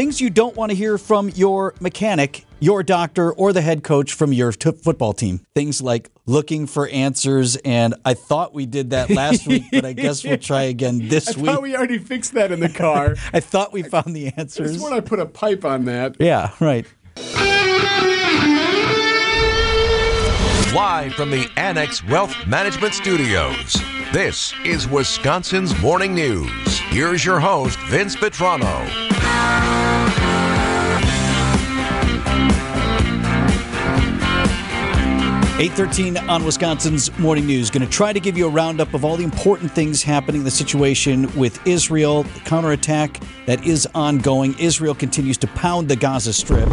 Things you don't want to hear from your mechanic, your doctor, or the head coach from your t- football team. Things like looking for answers. And I thought we did that last week, but I guess we'll try again this I week. thought we already fixed that in the car. I thought we found the answers. Just when I put a pipe on that. Yeah, right. Live from the Annex Wealth Management Studios, this is Wisconsin's Morning News. Here's your host, Vince Vitrano. Eight thirteen on Wisconsin's Morning News. Going to try to give you a roundup of all the important things happening in the situation with Israel, the counterattack that is ongoing. Israel continues to pound the Gaza Strip.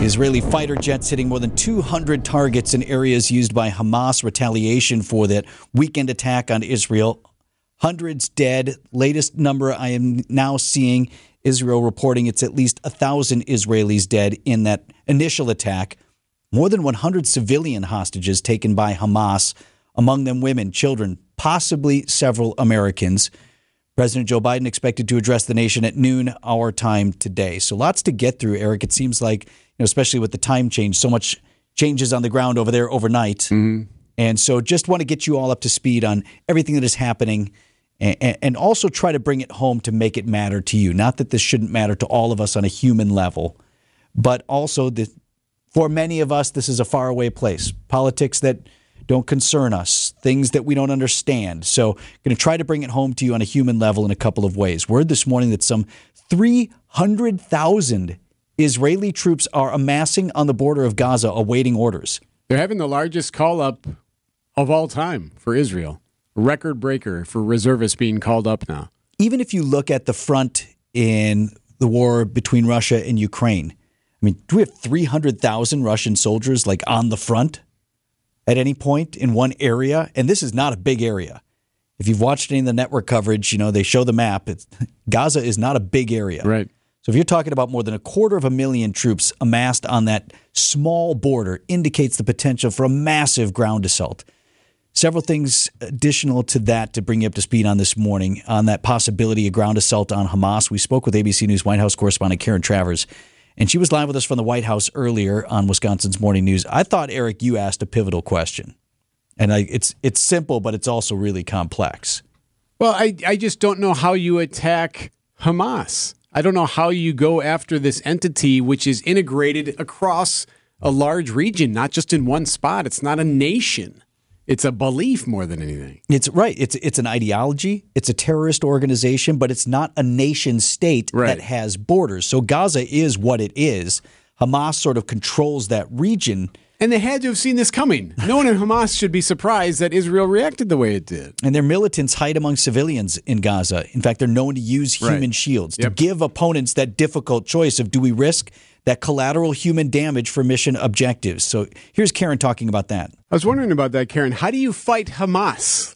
Israeli fighter jets hitting more than 200 targets in areas used by Hamas retaliation for that weekend attack on Israel. Hundreds dead. Latest number I am now seeing Israel reporting it's at least a thousand Israelis dead in that initial attack. More than 100 civilian hostages taken by Hamas, among them women, children, possibly several Americans. President Joe Biden expected to address the nation at noon our time today. So lots to get through, Eric. It seems like, you know, especially with the time change, so much changes on the ground over there overnight. Mm-hmm. And so just want to get you all up to speed on everything that is happening and, and also try to bring it home to make it matter to you. Not that this shouldn't matter to all of us on a human level, but also that for many of us, this is a faraway place. Politics that don't concern us, things that we don't understand. So, going to try to bring it home to you on a human level in a couple of ways. Word this morning that some 300,000 Israeli troops are amassing on the border of Gaza awaiting orders. They're having the largest call up of all time for Israel. Record breaker for reservists being called up now. Even if you look at the front in the war between Russia and Ukraine, I mean, do we have 300,000 Russian soldiers like on the front at any point in one area? And this is not a big area. If you've watched any of the network coverage, you know, they show the map. It's, Gaza is not a big area. Right. So if you're talking about more than a quarter of a million troops amassed on that small border, indicates the potential for a massive ground assault. Several things additional to that to bring you up to speed on this morning on that possibility of ground assault on Hamas. We spoke with ABC News White House correspondent Karen Travers, and she was live with us from the White House earlier on Wisconsin's Morning News. I thought Eric, you asked a pivotal question, and I, it's it's simple, but it's also really complex. Well, I, I just don't know how you attack Hamas. I don't know how you go after this entity which is integrated across a large region, not just in one spot. It's not a nation. It's a belief more than anything. It's right. It's it's an ideology. It's a terrorist organization, but it's not a nation state Right. that has borders. So Gaza is what it is. Hamas sort of controls that region, And they had to have seen this coming. No one in Hamas should be surprised that Israel reacted the way it did. and their militants hide among civilians in Gaza. In fact, they're known to use human Right. shields to Yep. give opponents that difficult choice of do we risk that collateral human damage for mission objectives. So here's Karen talking about that. I was wondering about that, Karen. How do you fight Hamas?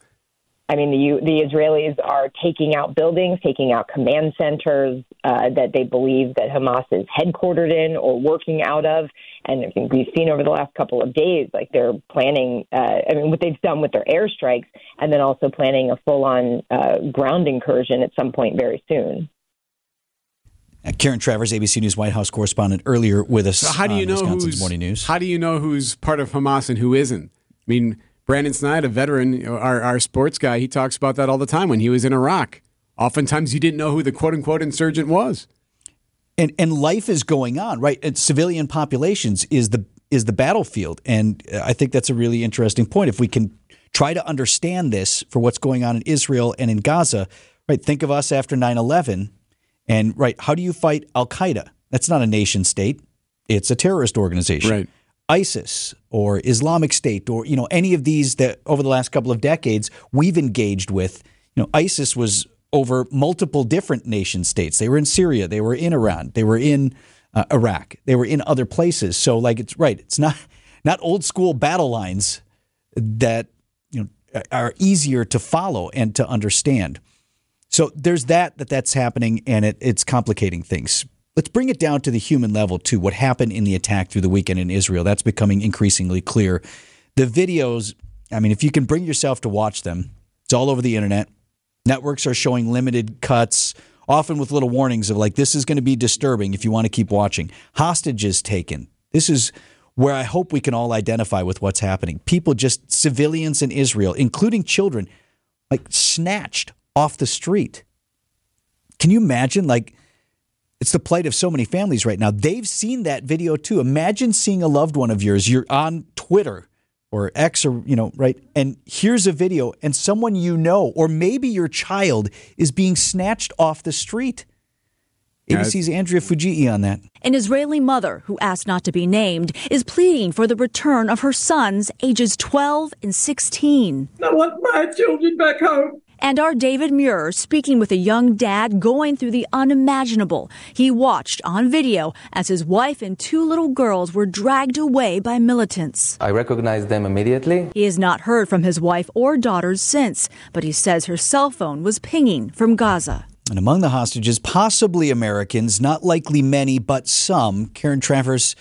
I mean, the, the Israelis are taking out buildings, taking out command centers uh, that they believe that Hamas is headquartered in or working out of. And I think we've seen over the last couple of days, like they're planning, uh, I mean, what they've done with their airstrikes, and then also planning a full on uh, ground incursion at some point very soon. Uh, Karen Travers, ABC News White House correspondent, earlier with us. So how do you on know Wisconsin's who's Morning News? How do you know who's part of Hamas and who isn't? I mean, Brandon Snyder, a veteran, our, our sports guy, he talks about that all the time when he was in Iraq. Oftentimes, you didn't know who the quote unquote insurgent was. and and life is going on, right? And civilian populations is the is the battlefield, and uh, I think that's a really interesting point. If we can try to understand this for what's going on in Israel and in Gaza, right? Think of us after 9-11 and right, how do you fight Al Qaeda? That's not a nation state; it's a terrorist organization. Right. ISIS or Islamic State or you know any of these that over the last couple of decades we've engaged with. You know, ISIS was over multiple different nation states. They were in Syria, they were in Iran, they were in uh, Iraq, they were in other places. So like it's right, it's not not old school battle lines that you know are easier to follow and to understand. So there's that that that's happening, and it, it's complicating things. Let's bring it down to the human level too. What happened in the attack through the weekend in Israel? That's becoming increasingly clear. The videos. I mean, if you can bring yourself to watch them, it's all over the internet. Networks are showing limited cuts often with little warnings of like, this is going to be disturbing if you want to keep watching. Hostages taken. This is where I hope we can all identify with what's happening. People, just civilians in Israel, including children, like snatched off the street. Can you imagine? Like, it's the plight of so many families right now. They've seen that video too. Imagine seeing a loved one of yours. You're on Twitter or X or, you know, right? And here's a video and someone you know, or maybe your child is being snatched off the street. ABC's Andrea Fujii on that. An Israeli mother who asked not to be named is pleading for the return of her sons, ages 12 and 16. I want my children back home. And our David Muir speaking with a young dad going through the unimaginable. He watched on video as his wife and two little girls were dragged away by militants. I recognized them immediately. He has not heard from his wife or daughters since, but he says her cell phone was pinging from Gaza. And among the hostages, possibly Americans, not likely many, but some. Karen Travers,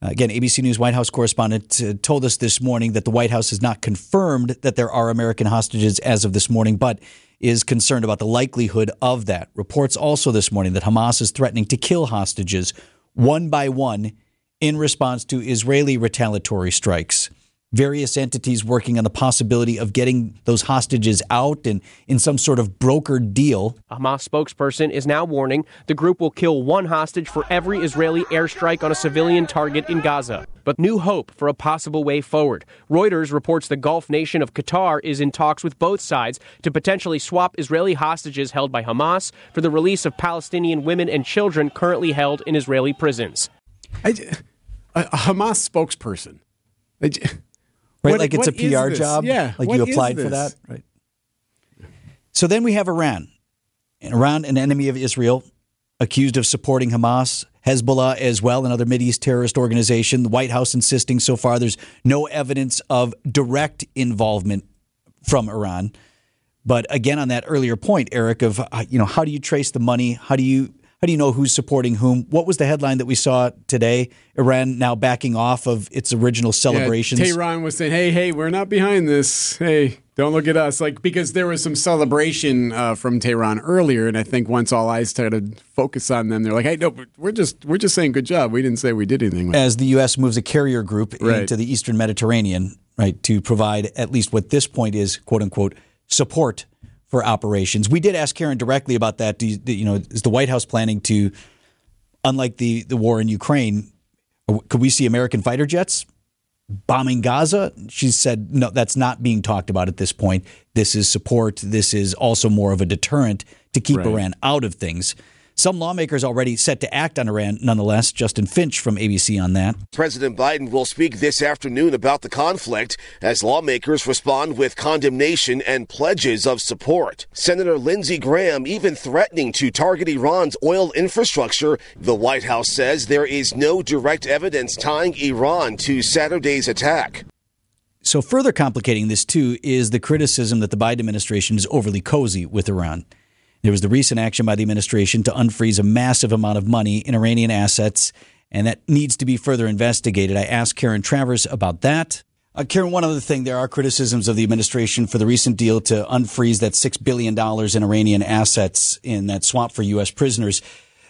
again, ABC News White House correspondent, uh, told us this morning that the White House has not confirmed that there are American hostages as of this morning, but is concerned about the likelihood of that. Reports also this morning that Hamas is threatening to kill hostages one by one in response to Israeli retaliatory strikes various entities working on the possibility of getting those hostages out and in some sort of brokered deal. A Hamas spokesperson is now warning the group will kill one hostage for every Israeli airstrike on a civilian target in Gaza. But new hope for a possible way forward. Reuters reports the Gulf nation of Qatar is in talks with both sides to potentially swap Israeli hostages held by Hamas for the release of Palestinian women and children currently held in Israeli prisons. I, a, a Hamas spokesperson. I, right? What- like it's a PR job. Yeah, Like what you applied for that. Right. So then we have Iran. And Iran, an enemy of Israel, accused of supporting Hamas, Hezbollah as well, another Mideast terrorist organization. The White House insisting so far there's no evidence of direct involvement from Iran. But again, on that earlier point, Eric, of uh, you know, how do you trace the money? How do you how do you know who's supporting whom? What was the headline that we saw today? Iran now backing off of its original celebrations. Yeah, Tehran was saying, "Hey, hey, we're not behind this. Hey, don't look at us." Like because there was some celebration uh, from Tehran earlier, and I think once all eyes started to focus on them, they're like, "Hey, no, we're just we're just saying good job. We didn't say we did anything." As the U.S. moves a carrier group Right. into the Eastern Mediterranean, right, to provide at least what this point is, quote unquote, support for operations. We did ask Karen directly about that. Do you, you know, is the White House planning to, unlike the, the war in Ukraine, could we see American fighter jets bombing Gaza? She said, no, that's not being talked about at this point. This is support. This is also more of a deterrent to keep Right. Iran out of things. Some lawmakers already set to act on Iran, nonetheless. Justin Finch from ABC on that. President Biden will speak this afternoon about the conflict as lawmakers respond with condemnation and pledges of support. Senator Lindsey Graham even threatening to target Iran's oil infrastructure. The White House says there is no direct evidence tying Iran to Saturday's attack. So, further complicating this, too, is the criticism that the Biden administration is overly cozy with Iran. There was the recent action by the administration to unfreeze a massive amount of money in Iranian assets, and that needs to be further investigated. I asked Karen Travers about that. Uh, Karen, one other thing, there are criticisms of the administration for the recent deal to unfreeze that $6 billion in Iranian assets in that swap for U.S. prisoners,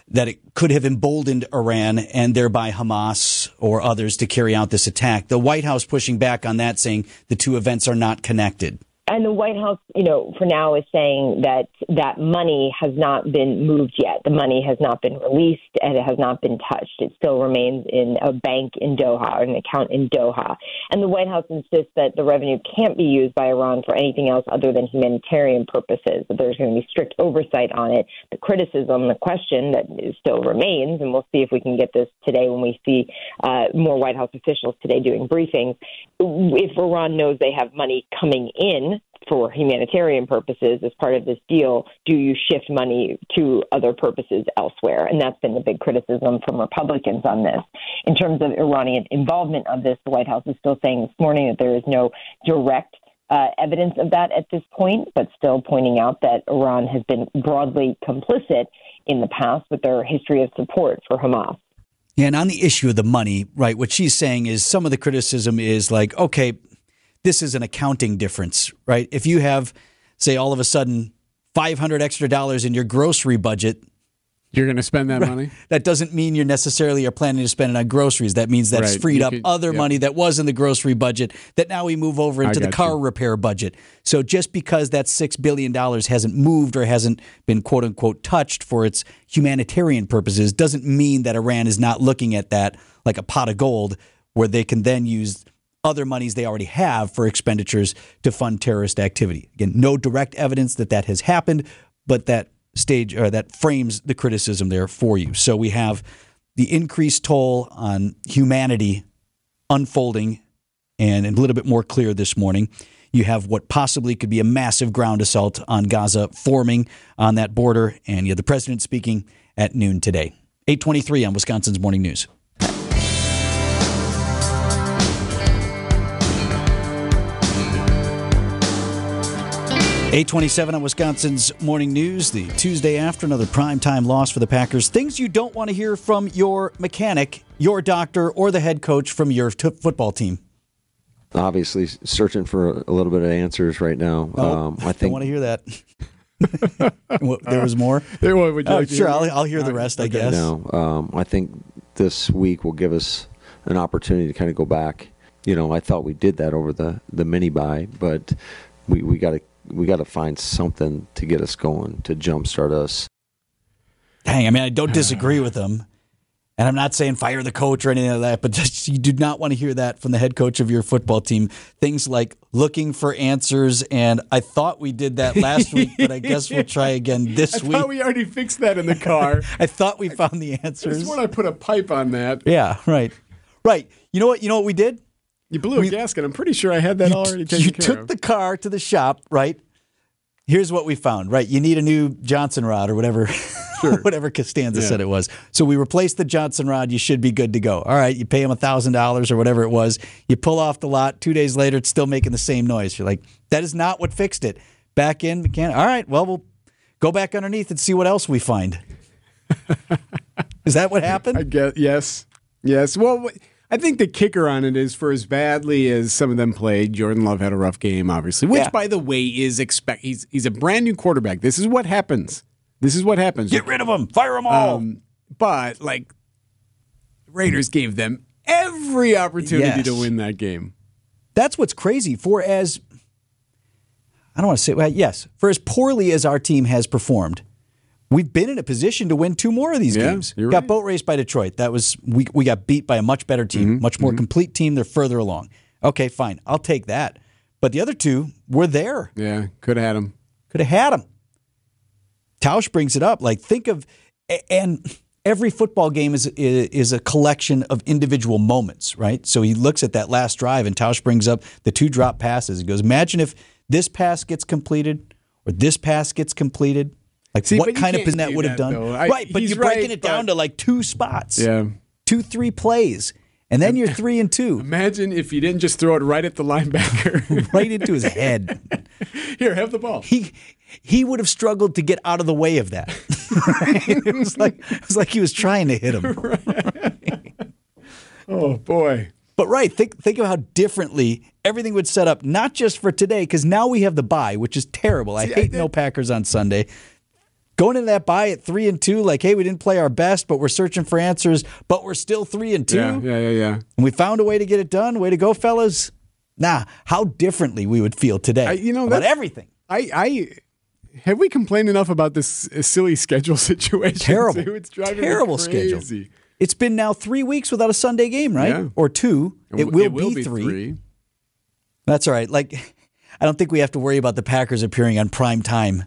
that it could have emboldened Iran and thereby Hamas or others to carry out this attack. The White House pushing back on that, saying the two events are not connected. And the White House, you know, for now is saying that that money has not been moved yet. The money has not been released and it has not been touched. It still remains in a bank in Doha, an account in Doha. And the White House insists that the revenue can't be used by Iran for anything else other than humanitarian purposes, that there's going to be strict oversight on it. The criticism, the question that still remains, and we'll see if we can get this today when we see uh, more White House officials today doing briefings. If Iran knows they have money coming in, for humanitarian purposes as part of this deal, do you shift money to other purposes elsewhere? And that's been the big criticism from Republicans on this. In terms of Iranian involvement of this, the White House is still saying this morning that there is no direct uh, evidence of that at this point, but still pointing out that Iran has been broadly complicit in the past with their history of support for Hamas. Yeah, and on the issue of the money, right, what she's saying is some of the criticism is like, okay, this is an accounting difference, right? If you have, say, all of a sudden 500 extra dollars in your grocery budget, You're going to spend that money? that doesn't mean you're necessarily are planning to spend it on groceries. That means that's Right. freed You up could- other yep. money that was in the grocery budget that now we move over into the car you. repair budget. So just because that $6 billion hasn't moved or hasn't been quote unquote touched for its humanitarian purposes doesn't mean that Iran is not looking at that like a pot of gold where they can then use other monies they already have for expenditures to fund terrorist activity. Again, no direct evidence that that has happened, but that stage or that frames the criticism there for you. So we have the increased toll on humanity unfolding and a little bit more clear this morning. You have what possibly could be a massive ground assault on Gaza forming on that border, and you have the president speaking at noon today. 823 on Wisconsin's Morning News. 827 on Wisconsin's Morning News, the Tuesday after another primetime loss for the Packers. Things you don't want to hear from your mechanic, your doctor, or the head coach from your t- football team. Obviously, searching for a little bit of answers right now. um, I Don't think want to hear that. There was more? Hey, what, would you Oh, like to sure, hear I'll. I'll hear the rest, I guess. no. Um, I think this week will give us an opportunity to kind of go back. You know, I thought we did that over the the mini buy, but we we got to we got to find something to get us going to jumpstart us. Dang, I mean, I don't disagree with them. And I'm not saying fire the coach or anything like that, but just, you do not want to hear that from the head coach of your football team. Things like looking for answers. And I thought we did that last week, but I guess we'll try again this I week. thought we already fixed that in the car. I thought we found the I answers. when I put a pipe on that. Yeah, right. Right. You know what? You know what we did? You blew a gasket. I'm pretty sure I had that already taken you took of. the car to the shop, right? Here's what we found, right? You need a new Johnson rod or whatever, whatever Costanza Yeah. said it was. So we replaced the Johnson rod. You should be good to go. All right, you pay him thousand dollars or whatever it was. You pull off the lot. Two days later, it's still making the same noise. You're like, that is not what fixed it. Back in, mechanic. All right, well, we'll go back underneath and see what else we find. is that what happened? I get yes, yes. Well, I think the kicker on it is for as badly as some of them played. Jordan Love had a rough game, obviously, which, Yeah. by the way, is expect. He's he's a brand new quarterback. This is what happens. This is what happens. Get rid of them. Fire them all. Um, but like, Raiders gave them every opportunity Yes. to win that game. that's what's crazy. For as I don't want to say well, yes, for as poorly as our team has performed, we've been in a position to win two more of these Yeah, games. got right. boat raced by Detroit. That was we we got beat by a much better team, Mm-hmm, much more complete team. They're further along. Okay, fine, I'll take that. But the other two were there. Yeah, could have had him. Could have had them. Tausch brings it up. Like think of and every football game is is a collection of individual moments, right? So he looks at that last drive, and Tausch brings up the two drop passes. He goes, "Imagine if this pass gets completed or this pass gets completed. Like See, what kind of position that would have done. I- right? But you're breaking right, it down to like two spots, Yeah. two three plays, and then you're three and two, Imagine if you didn't just throw it right at the linebacker. right into his head. Here, have the ball. he he would have struggled to get out of the way of that. Right? It was like it was like he was trying to hit him. Oh boy. But right, think think of how differently everything would set up, not just for today, because now we have the bye, which is terrible. I See, I hate did- no Packers on Sunday. Going into that bye at three and two, like, hey, we didn't play our best, but we're searching for answers, but we're still three and two. Yeah, yeah, yeah, yeah. And we found a way to get it done. Way to go, fellas. Nah, how differently we would feel today I- you know, about everything. I, I have we complained enough about this silly schedule situation? Terrible. too? It's driving Terrible schedule. It's been now three weeks without a Sunday game, right? Yeah. Or two. It will, be, three. three. That's all right. Like, I don't think we have to worry about the Packers appearing on prime time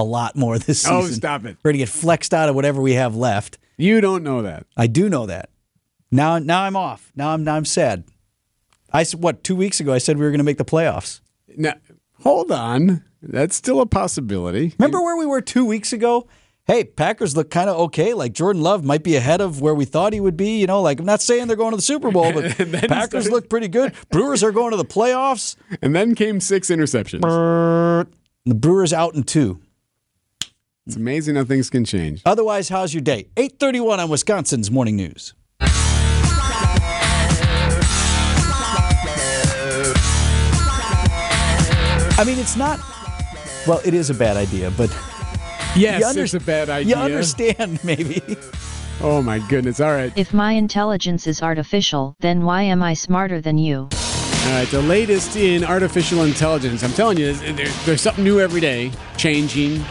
a lot more this oh, season. Oh, stop it. We're going to get flexed out of whatever we have left. You don't know that. I do know that. Now, now I'm off. Now I'm now I'm sad. I what two weeks ago I said we were going to make the playoffs. Now, hold on. That's still a possibility. Remember where we were two weeks ago? Hey, Packers look kind of okay. Like Jordan Love might be ahead of where we thought he would be. You know, like I'm not saying they're going to the Super Bowl, but Packers started- look pretty good. Brewers are going to the playoffs. And then came six interceptions. The Brewers out in two. It's amazing how things can change. Otherwise, how's your day? 831 on Wisconsin's Morning News. I mean, it's not, well, it is a bad idea, but Yes, You it's a bad idea. You understand, maybe. Oh my goodness! All right, If my intelligence is artificial, then why am I smarter than you? all right. The latest in artificial intelligence. I'm telling you, there, there's something new every day, changing,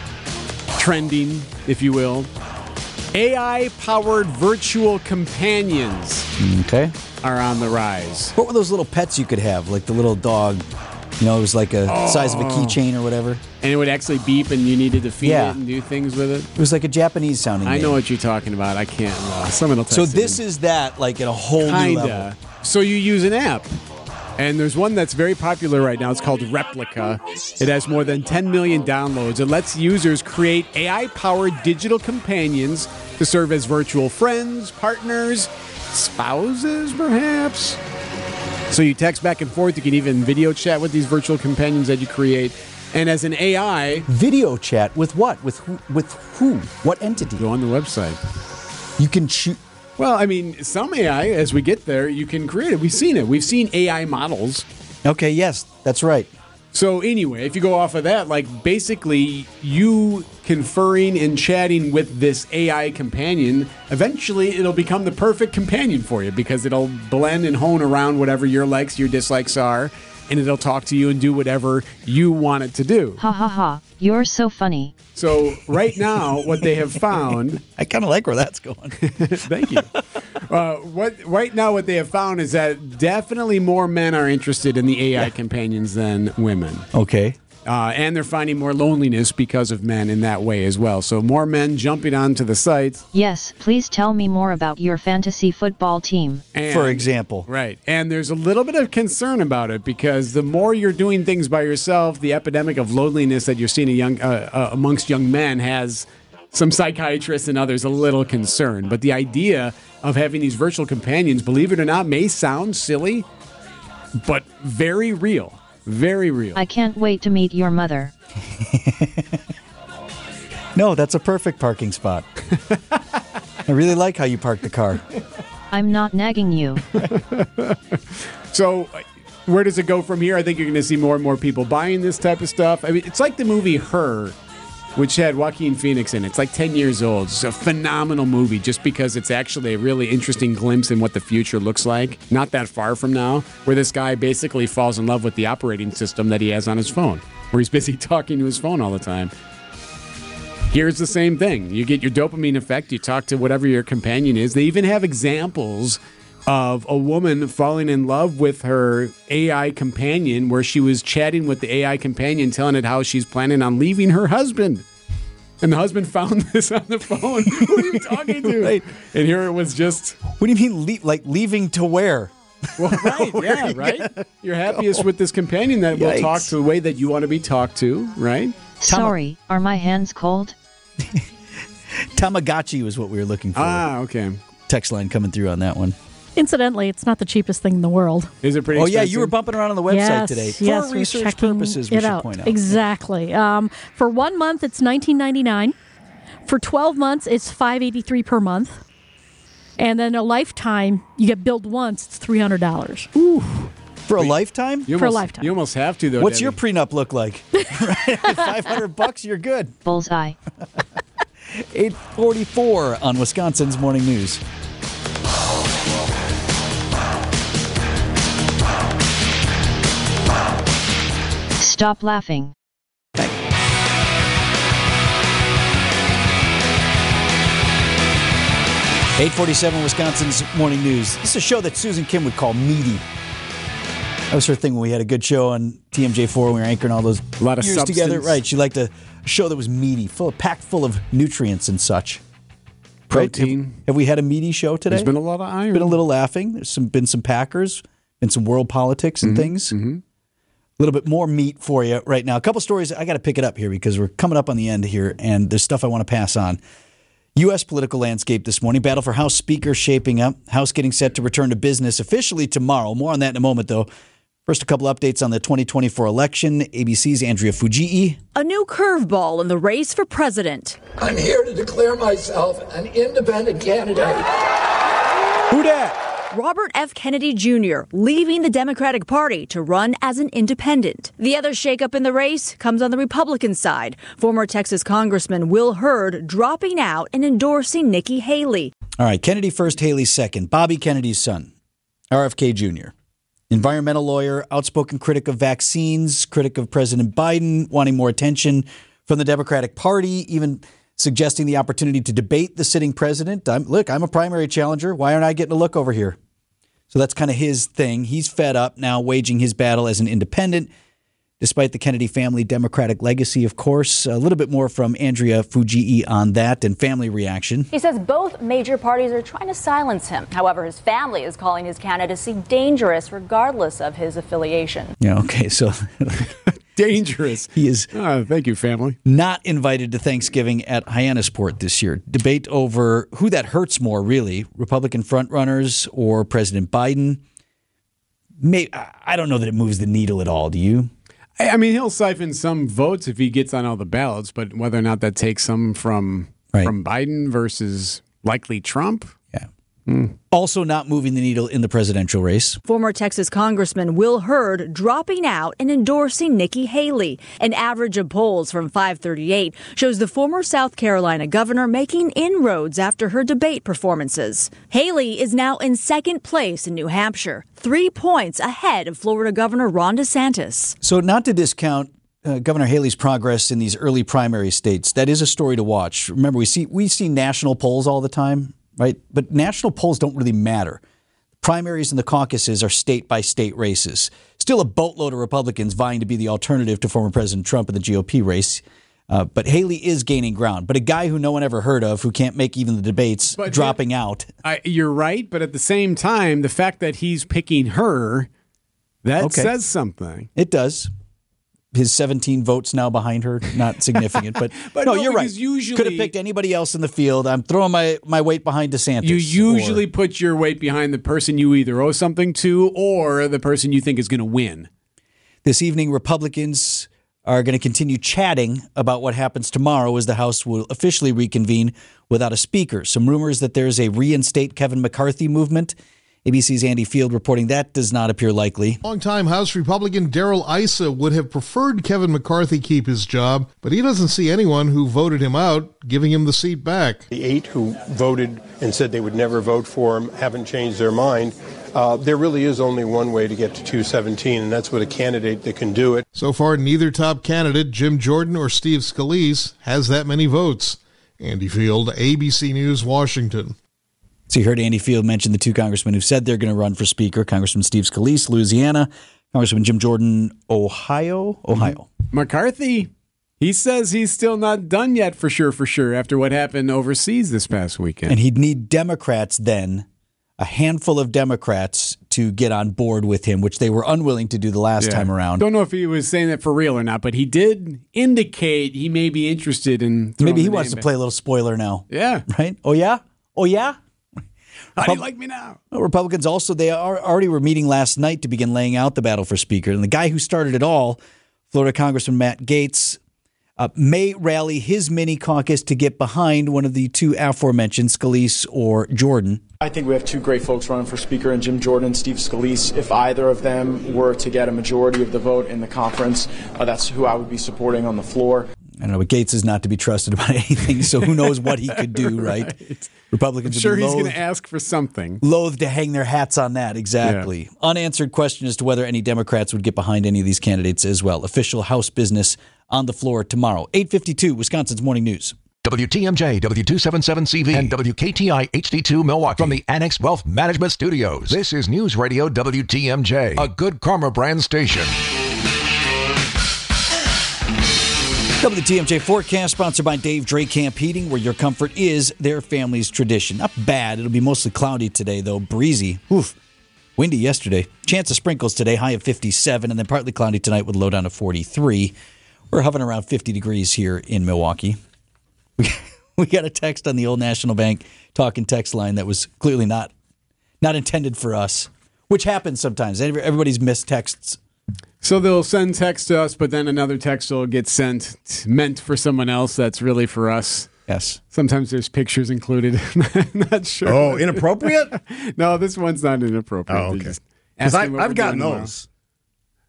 trending, if you will. AI-powered virtual companions Okay. are on the rise. What were those little pets you could have? Like the little dog, you know, it was like a size of a keychain or whatever. And it would actually beep, and you needed to feed Yeah. it and do things with it. It was like a Japanese sounding I name. know what you're talking about. I can't. Uh, someone will So this in. is that, like at a whole new level. Kinda. So you use an app. And there's one that's very popular right now. It's called Replika. It has more than 10 million downloads. It lets users create AI powered digital companions to serve as virtual friends, partners, spouses, perhaps. So you text back and forth. You can even video chat with these virtual companions that you create. And as an AI, Video chat with what? With who? With who? What entity? go on the website. You can shoot. Well, I mean, some AI, as we get there, you can create it. We've seen it. We've seen AI models Okay, yes, that's right. So anyway, if you go off of that, like basically you conferring and chatting with this AI companion, eventually it'll become the perfect companion for you because it'll blend and hone around whatever your likes, your dislikes are, and it'll talk to you and do whatever you want it to do. Ha ha ha, you're so funny. So right now, what they have found I kind of like where that's going. Thank you. Uh, what right now what they have found is that definitely more men are interested in the AI companions than women. okay. Uh, and they're finding more loneliness because of men in that way as well. So more men jumping onto the sites. Yes, please tell me more about your fantasy football team. And, For example. Right. And there's a little bit of concern about it because the more you're doing things by yourself, the epidemic of loneliness that you're seeing a young, uh, uh, amongst young men has some psychiatrists and others a little concerned. But the idea of having these virtual companions, believe it or not, may sound silly, but very real. Very real. I can't wait to meet your mother. No, that's a perfect parking spot. I really like how you park the car. I'm not nagging you. So, where does it go from here? I think you're going to see more and more people buying this type of stuff. I mean, it's like the movie Her, which had Joaquin Phoenix in it. It's like 10 years old. It's a phenomenal movie just because it's actually a really interesting glimpse in what the future looks like, not that far from now, where this guy basically falls in love with the operating system that he has on his phone, where he's busy talking to his phone all the time. Here's the same thing. You get your dopamine effect. You talk to whatever your companion is. They even have examples of a woman falling in love with her AI companion, where she was chatting with the AI companion, telling it how she's planning on leaving her husband. And the husband found this on the phone. Who are you talking to? Right. And here it was just, What do you mean, le- like leaving to where? well, right, yeah, right. You're happiest with this companion that will talk to the way that you want to be talked to, right? Sorry, are my hands cold? Tamagotchi was what we were looking for. Ah, okay. Text line coming through on that one. Incidentally, it's not the cheapest thing in the world. Is it pretty Oh, yeah, you were bumping around on the website yes, today. For yes, we're research purposes, we should out. point out. Exactly. Um, for one month, it's nineteen ninety nine. For twelve months, it's five eighty three per month. And then a lifetime, you get billed once. It's three hundred dollars. Ooh. For a lifetime? You For a almost- lifetime. You almost have to, though. What's Debbie. your prenup look like? Five hundred bucks, you're good. Bullseye. Eight forty-four on Wisconsin's Morning News. Stop laughing. Eight forty-seven, Wisconsin's Morning News. This is a show that Susan Kim would call meaty. That was her thing when we had a good show on TMJ4 when we were anchoring all those A lot of years together. Right. She liked a show that was meaty, full packed full of nutrients and such. Right? Protein. Have, have we had a meaty show today? There's been a lot of iron. been a little laughing. There's some been some Packers, been some world politics Mm-hmm, and things. A little bit more meat for you right now. A couple stories. I got to pick it up here because we're coming up on the end here, and there's stuff I want to pass on. U.S. political landscape this morning. Battle for House Speaker shaping up. House getting set to return to business officially tomorrow. More on that in a moment, though. First, a couple updates on the 2024 election. ABC's Andrea Fujii. A new curveball in the race for president. I'm here to declare myself an independent candidate. Who dat? Robert F. Kennedy Jr. leaving the Democratic Party to run as an independent. The other shakeup in the race comes on the Republican side. Former Texas Congressman Will Hurd dropping out and endorsing Nikki Haley. All right, Kennedy first, Haley second. Bobby Kennedy's son, RFK Jr. Environmental lawyer, outspoken critic of vaccines, critic of President Biden, wanting more attention from the Democratic Party, even suggesting the opportunity to debate the sitting president. I'm, look, I'm a primary challenger. Why aren't I getting a look over here? So that's kind of his thing. He's fed up now, waging his battle as an independent, despite the Kennedy family Democratic legacy, of course. A little bit more from Andrea Fujii on that and family reaction. He says both major parties are trying to silence him. However, his family is calling his candidacy dangerous, regardless of his affiliation. Yeah, okay, so dangerous. He is. Oh, thank you, family. Not invited to Thanksgiving at Hyannisport this year. Debate over who that hurts more, really Republican frontrunners or President Biden. May, I don't know that it moves the needle at all. Do you? I mean, he'll siphon some votes if he gets on all the ballots, but whether or not that takes some from right. from Biden versus likely Trump. Mm. Also, not moving the needle in the presidential race. Former Texas Congressman Will Hurd dropping out and endorsing Nikki Haley. An average of polls from 538 shows the former South Carolina governor making inroads after her debate performances. Haley is now in second place in New Hampshire, three points ahead of Florida Governor Ron DeSantis. So, not to discount uh, Governor Haley's progress in these early primary states. That is a story to watch. Remember, we see we see national polls all the time right? But national polls don't really matter. Primaries and the caucuses are state by state races. Still a boatload of Republicans vying to be the alternative to former President Trump in the GOP race. Uh, but Haley is gaining ground. But a guy who no one ever heard of, who can't make even the debates, but dropping out. I, you're right, but at the same time, the fact that he's picking her, that okay. says something. It does his 17 votes now behind her not significant but, but no, no, you're right. usually could have picked anybody else in the field. I'm throwing my, my weight behind desantis you usually or, put your weight behind the person you either owe something to or the person you think is going to win. This evening republicans are going to continue chatting about what happens tomorrow as the house will officially reconvene without a speaker. Some rumors that there's a reinstate kevin mccarthy movement ABC's Andy Field reporting that does not appear likely. Longtime House Republican Darrell Issa would have preferred Kevin McCarthy keep his job, but he doesn't see anyone who voted him out giving him the seat back. The eight who voted and said they would never vote for him haven't changed their mind. Uh, there really is only one way to get to 217, and that's with a candidate that can do it. So far, neither top candidate, Jim Jordan or Steve Scalise, has that many votes. Andy Field, ABC News, Washington. So you heard Andy Field mention the two congressmen who said they're going to run for Speaker Congressman Steve Scalise, Louisiana, Congressman Jim Jordan, Ohio. Ohio. Mm-hmm. McCarthy, he says he's still not done yet for sure, for sure, after what happened overseas this past weekend. And he'd need Democrats then, a handful of Democrats, to get on board with him, which they were unwilling to do the last yeah. time around. Don't know if he was saying that for real or not, but he did indicate he may be interested in. Maybe he wants to play a little spoiler now. Yeah. Right? Oh, yeah? Oh, yeah? How do you like me now? Republicans also they are, already were meeting last night to begin laying out the battle for Speaker, and the guy who started it all, Florida Congressman Matt Gaetz, uh, may rally his mini caucus to get behind one of the two aforementioned, Scalise or Jordan. I think we have two great folks running for Speaker, and Jim Jordan, Steve Scalise. If either of them were to get a majority of the vote in the conference, uh, that's who I would be supporting on the floor. I don't know, but Gaetz is not to be trusted about anything, so who knows what he could do, right? right. Republicans I'm sure he's going to ask for something. Loath to hang their hats on that, exactly. Yeah. Unanswered question as to whether any Democrats would get behind any of these candidates as well. Official House business on the floor tomorrow. 852, Wisconsin's Morning News. WTMJ, W277CV, and WKTI HD2 Milwaukee from the Annex Wealth Management Studios. This is News Radio WTMJ, a good karma brand station. WTMJ forecast sponsored by Dave Drake Camp Heating, where your comfort is their family's tradition. Not bad. It'll be mostly cloudy today, though. Breezy. Oof. Windy yesterday. Chance of sprinkles today, high of 57, and then partly cloudy tonight with low down to 43. We're hovering around 50 degrees here in Milwaukee. We, got a text on the old National Bank talking text line that was clearly not not intended for us, which happens sometimes. Everybody's missed texts so they'll send text to us, but then another text will get sent meant for someone else that's really for us. Yes. Sometimes there's pictures included. not sure. Oh, inappropriate? no, this one's not inappropriate. Oh, okay. just Because ask me what I've gotten doing tomorrow. those.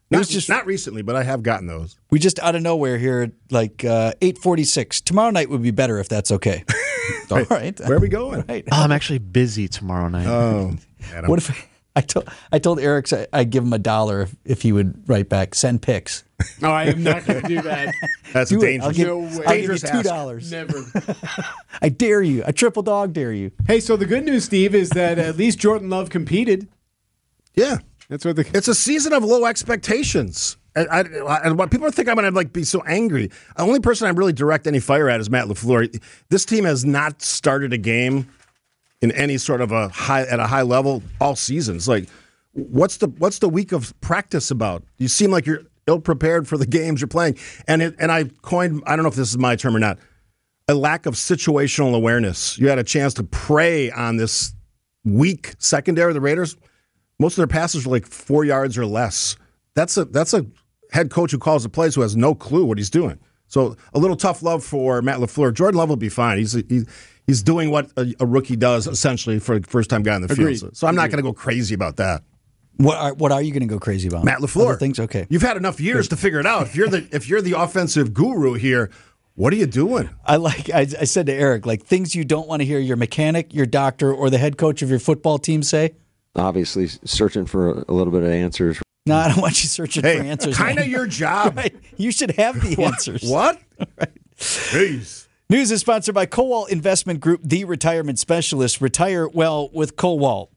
Not, just not recently, but I have gotten those. We just out of nowhere here, like uh, eight forty six. Tomorrow night would be better if that's okay. All right. Where are we going? Right. Oh, I'm actually busy tomorrow night. Oh, What if I told I told Eric I- I'd give him a dollar if, if he would write back send pics. No, oh, I am not going to do that. That's Do dangerous, I'll give, No way. I'll give you dangerous two dollars. Never. I dare you. I triple dog dare you. Hey, so the good news, Steve, is that at least Jordan Love competed. Yeah, That's what the. it's a season of low expectations. And, I, and what people think I'm going to like be so angry. The only person I really direct any fire at is Matt Lafleur. This team has not started a game in any sort of a high at a high level all seasons. Like, what's the what's the week of practice about? You seem like you're ill prepared for the games you're playing. And it, and I coined I don't know if this is my term or not. A lack of situational awareness. You had a chance to prey on this weak secondary of the Raiders. Most of their passes were like four yards or less. That's a that's a head coach who calls the plays who has no clue what he's doing. So a little tough love for Matt Lafleur. Jordan Love will be fine. He's he, he's doing what a, a rookie does essentially for a first time guy in the Agreed. field. So, so I'm not going to go crazy about that. What are what are you going to go crazy about? Matt Lafleur. Other things okay. You've had enough years to figure it out. If you're the if you're the offensive guru here, what are you doing? I like. I, I said to Eric, like things you don't want to hear your mechanic, your doctor, or the head coach of your football team say. Obviously, searching for a little bit of answers. No, I don't want you searching Hey, for answers. kind of your job. Right. You should have the answers. What? Jeez. News is sponsored by Cowalt Investment Group, the retirement specialist. Retire well with Cowalt.